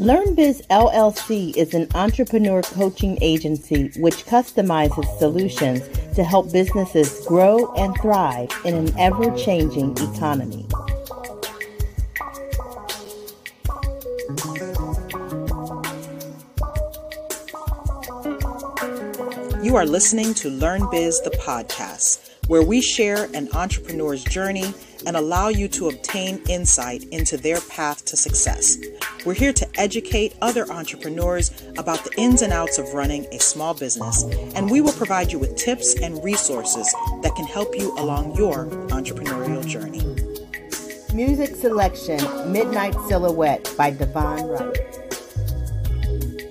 LearnBiz LLC is an entrepreneur coaching agency which customizes solutions to help businesses grow and thrive in an ever changing economy. You are listening to Learn Biz, the podcast, where we share an entrepreneur's journey and allow you to obtain insight into their path to success. We're here to educate other entrepreneurs about the ins and outs of running a small business, and we will provide you with tips and resources that can help you along your entrepreneurial journey. Music selection Midnight Silhouette by Devon Wright.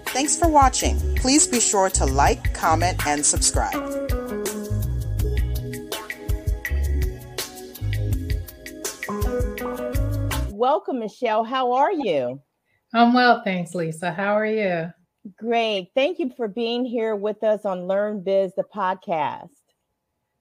Thanks for watching. Please be sure to like, comment, and subscribe. Welcome, Michelle. How are you? I'm well, thanks, Lisa. How are you? Great. Thank you for being here with us on Learn Biz, the podcast.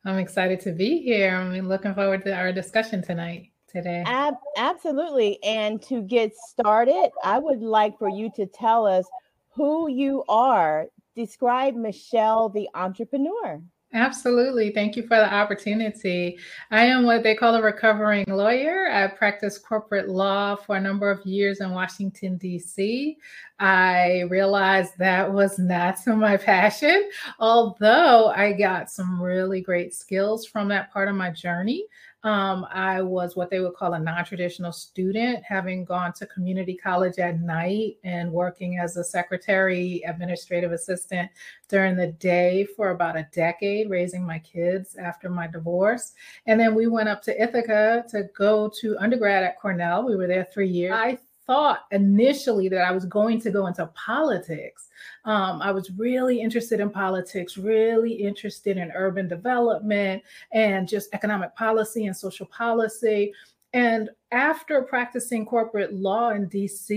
I'm excited to be here. I'm looking forward to our discussion tonight, today. Ab- absolutely. And to get started, I would like for you to tell us who you are. Describe Michelle, the entrepreneur. Absolutely. Thank you for the opportunity. I am what they call a recovering lawyer. I practiced corporate law for a number of years in Washington, D.C. I realized that was not my passion, although I got some really great skills from that part of my journey. Um, I was what they would call a non traditional student, having gone to community college at night and working as a secretary, administrative assistant during the day for about a decade, raising my kids after my divorce. And then we went up to Ithaca to go to undergrad at Cornell. We were there three years. I thought initially that I was going to go into politics. Um, I was really interested in politics, really interested in urban development and just economic policy and social policy. And after practicing corporate law in DC,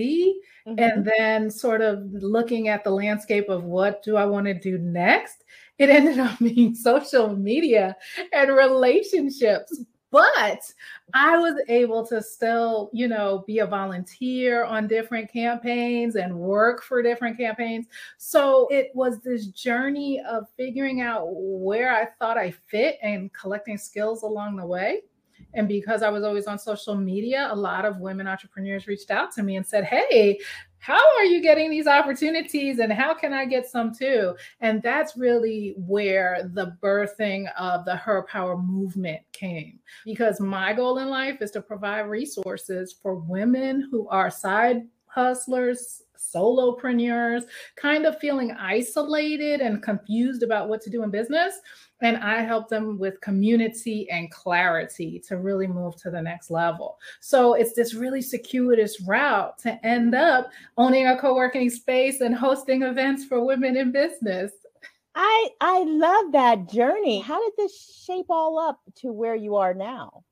mm-hmm. and then sort of looking at the landscape of what do I want to do next, it ended up being social media and relationships but I was able to still, you know, be a volunteer on different campaigns and work for different campaigns. So it was this journey of figuring out where I thought I fit and collecting skills along the way. And because I was always on social media, a lot of women entrepreneurs reached out to me and said, Hey, how are you getting these opportunities and how can I get some too? And that's really where the birthing of the Her Power movement came. Because my goal in life is to provide resources for women who are side hustlers, solopreneurs, kind of feeling isolated and confused about what to do in business and I help them with community and clarity to really move to the next level. So it's this really circuitous route to end up owning a co-working space and hosting events for women in business. I I love that journey. How did this shape all up to where you are now?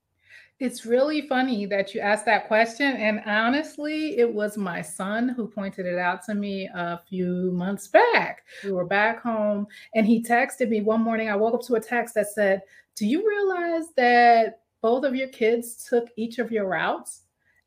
It's really funny that you asked that question. And honestly, it was my son who pointed it out to me a few months back. We were back home and he texted me one morning. I woke up to a text that said, Do you realize that both of your kids took each of your routes?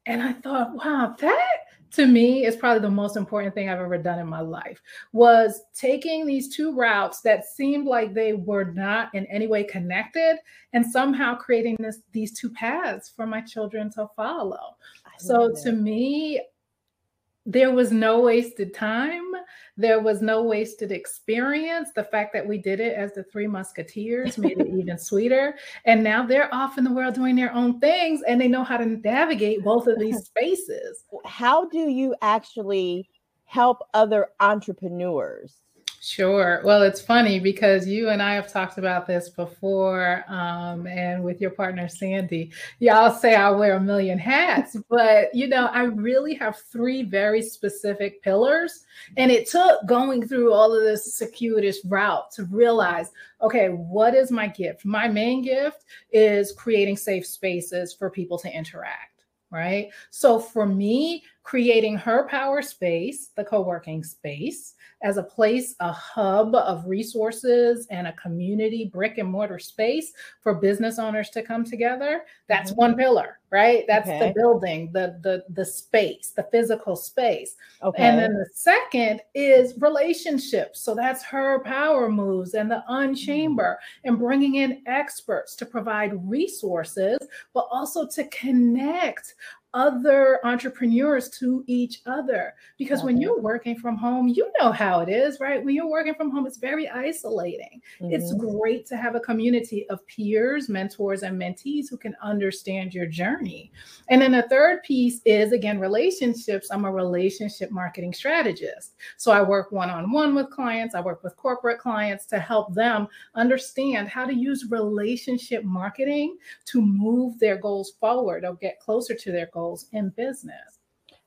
And I thought, wow, that to me is probably the most important thing I've ever done in my life was taking these two routes that seemed like they were not in any way connected and somehow creating this these two paths for my children to follow. So to me, there was no wasted time. There was no wasted experience. The fact that we did it as the Three Musketeers made it even sweeter. And now they're off in the world doing their own things and they know how to navigate both of these spaces. How do you actually help other entrepreneurs? Sure. Well, it's funny because you and I have talked about this before, um, and with your partner Sandy, y'all say I wear a million hats, but you know, I really have three very specific pillars, and it took going through all of this circuitous route to realize, okay, what is my gift? My main gift is creating safe spaces for people to interact right? So for me, creating her power space, the co working space, as a place, a hub of resources and a community brick and mortar space for business owners to come together. That's mm-hmm. one pillar, right? That's okay. the building, the the the space, the physical space. Okay. And then the second is relationships. So that's her power moves and the unchamber mm-hmm. and bringing in experts to provide resources, but also to connect other entrepreneurs to each other. Because okay. when you're working from home, you know how it is, right? When you're working from home, it's very isolating. Mm-hmm. It's great to have a community of peers, mentors, and mentees who can understand your journey. And then the third piece is again, relationships. I'm a relationship marketing strategist. So I work one on one with clients, I work with corporate clients to help them understand how to use relationship marketing to move their goals forward or get closer to their goals goals in business.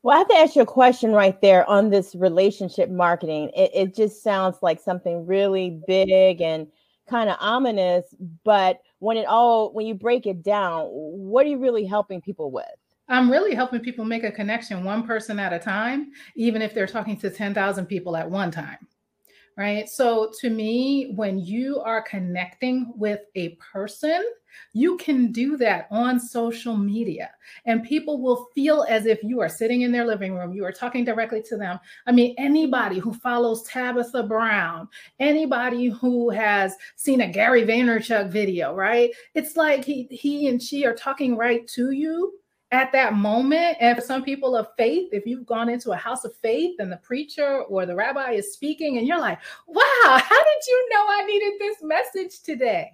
Well, I have to ask you a question right there on this relationship marketing. It, it just sounds like something really big and kind of ominous, but when it all when you break it down, what are you really helping people with? I'm really helping people make a connection one person at a time, even if they're talking to 10,000 people at one time. Right. So, to me, when you are connecting with a person, you can do that on social media, and people will feel as if you are sitting in their living room. You are talking directly to them. I mean, anybody who follows Tabitha Brown, anybody who has seen a Gary Vaynerchuk video, right? It's like he, he and she are talking right to you at that moment. And for some people of faith, if you've gone into a house of faith and the preacher or the rabbi is speaking, and you're like, wow, how did you know I needed this message today?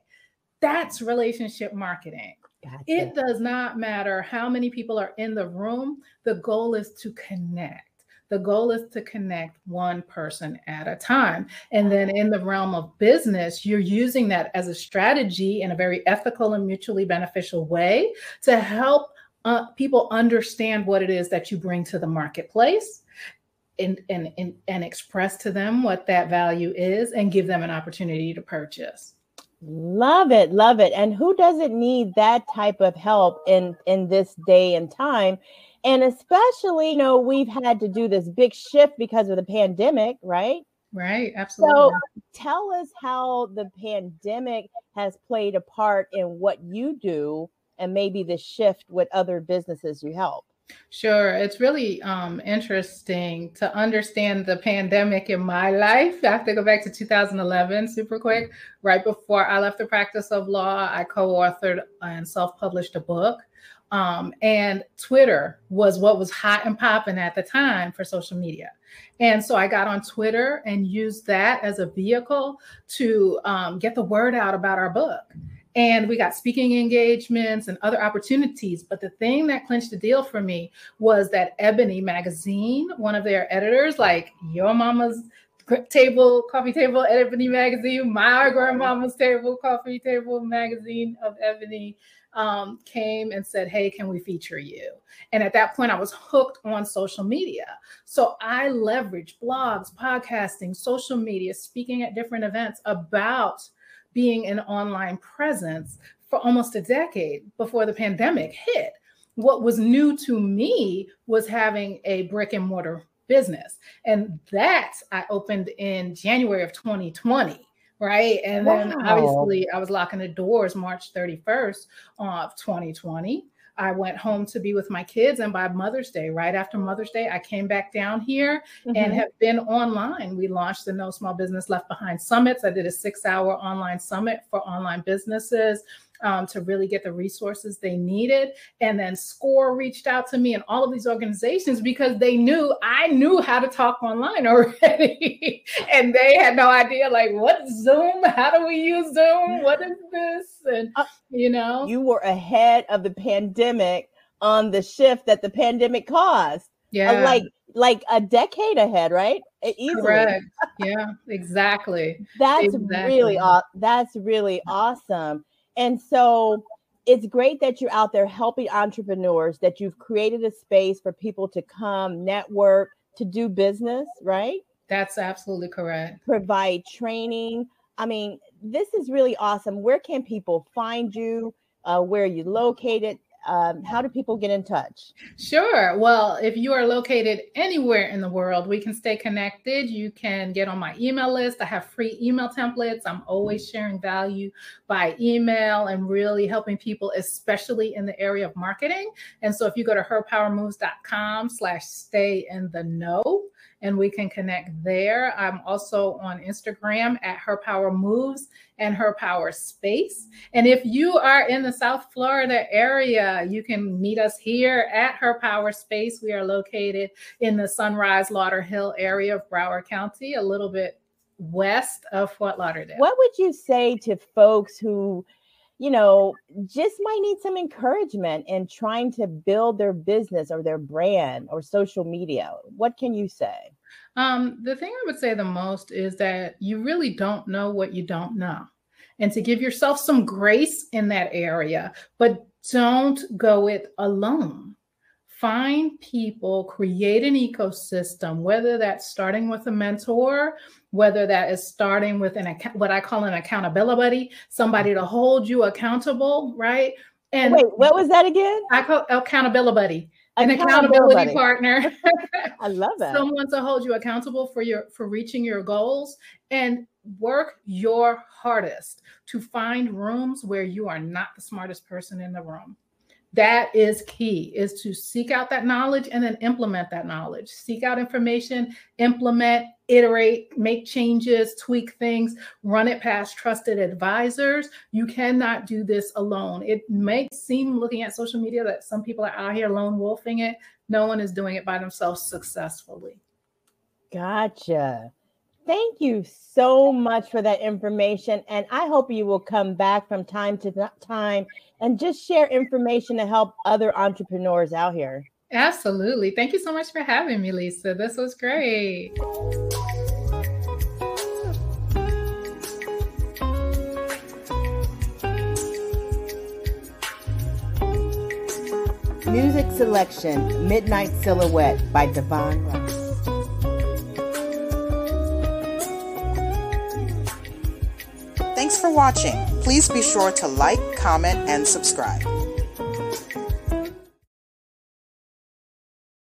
That's relationship marketing. Gotcha. It does not matter how many people are in the room. The goal is to connect. The goal is to connect one person at a time. And then in the realm of business, you're using that as a strategy in a very ethical and mutually beneficial way to help uh, people understand what it is that you bring to the marketplace and, and, and, and express to them what that value is and give them an opportunity to purchase. Love it, love it. And who doesn't need that type of help in in this day and time? And especially, you know, we've had to do this big shift because of the pandemic, right? Right, absolutely. So tell us how the pandemic has played a part in what you do and maybe the shift with other businesses you help. Sure. It's really um, interesting to understand the pandemic in my life. I have to go back to 2011 super quick. Right before I left the practice of law, I co authored and self published a book. Um, and Twitter was what was hot and popping at the time for social media. And so I got on Twitter and used that as a vehicle to um, get the word out about our book and we got speaking engagements and other opportunities. But the thing that clinched the deal for me was that Ebony magazine, one of their editors, like your mama's table, coffee table, Ebony magazine, my grandmama's table, coffee table magazine of Ebony, um, came and said, Hey, can we feature you? And at that point, I was hooked on social media. So I leveraged blogs, podcasting, social media, speaking at different events about being an online presence for almost a decade before the pandemic hit. What was new to me was having a brick and mortar business. And that I opened in January of 2020 right? And wow. then obviously I was locking the doors March 31st uh, of 2020. I went home to be with my kids. And by Mother's Day, right after Mother's Day, I came back down here mm-hmm. and have been online. We launched the No Small Business Left Behind Summits. I did a six hour online summit for online businesses um, to really get the resources they needed. And then SCORE reached out to me and all of these organizations because they knew I knew how to talk online already. and they had no idea, like, what Zoom? How do we use Zoom? What is this? And, uh, you know, you were ahead of the pandemic on the shift that the pandemic caused. Uh, yeah. Like, like a decade ahead, right? Easily. Correct. Yeah, exactly. that's exactly. really that's really awesome. And so it's great that you're out there helping entrepreneurs, that you've created a space for people to come, network, to do business, right? That's absolutely correct. Provide training. I mean, this is really awesome. Where can people find you? Uh, where are you located? Um, how do people get in touch? Sure. Well, if you are located anywhere in the world, we can stay connected. You can get on my email list. I have free email templates. I'm always sharing value by email and really helping people, especially in the area of marketing. And so if you go to herpowermoves.com slash stay in the know, and we can connect there. I'm also on Instagram at Her Power Moves and Her Power Space. And if you are in the South Florida area, you can meet us here at Her Power Space. We are located in the Sunrise Lauderhill area of Broward County, a little bit west of Fort Lauderdale. What would you say to folks who you know, just might need some encouragement in trying to build their business or their brand or social media. What can you say? Um, the thing I would say the most is that you really don't know what you don't know. And to give yourself some grace in that area, but don't go it alone find people, create an ecosystem, whether that's starting with a mentor, whether that is starting with an what I call an accountability buddy, somebody to hold you accountable, right? And wait, what was that again? I call accountability buddy. An accountability partner. I love that. Someone to hold you accountable for your for reaching your goals and work your hardest to find rooms where you are not the smartest person in the room that is key is to seek out that knowledge and then implement that knowledge. Seek out information implement iterate make changes tweak things run it past trusted advisors. You cannot do this alone. It may seem looking at social media that some people are out here lone wolfing it. No one is doing it by themselves successfully. Gotcha. Thank you so much for that information. And I hope you will come back from time to time and just share information to help other entrepreneurs out here. Absolutely. Thank you so much for having me, Lisa. This was great. Music selection Midnight Silhouette by Devon Ross. Watching. Please be sure to like, comment, and subscribe.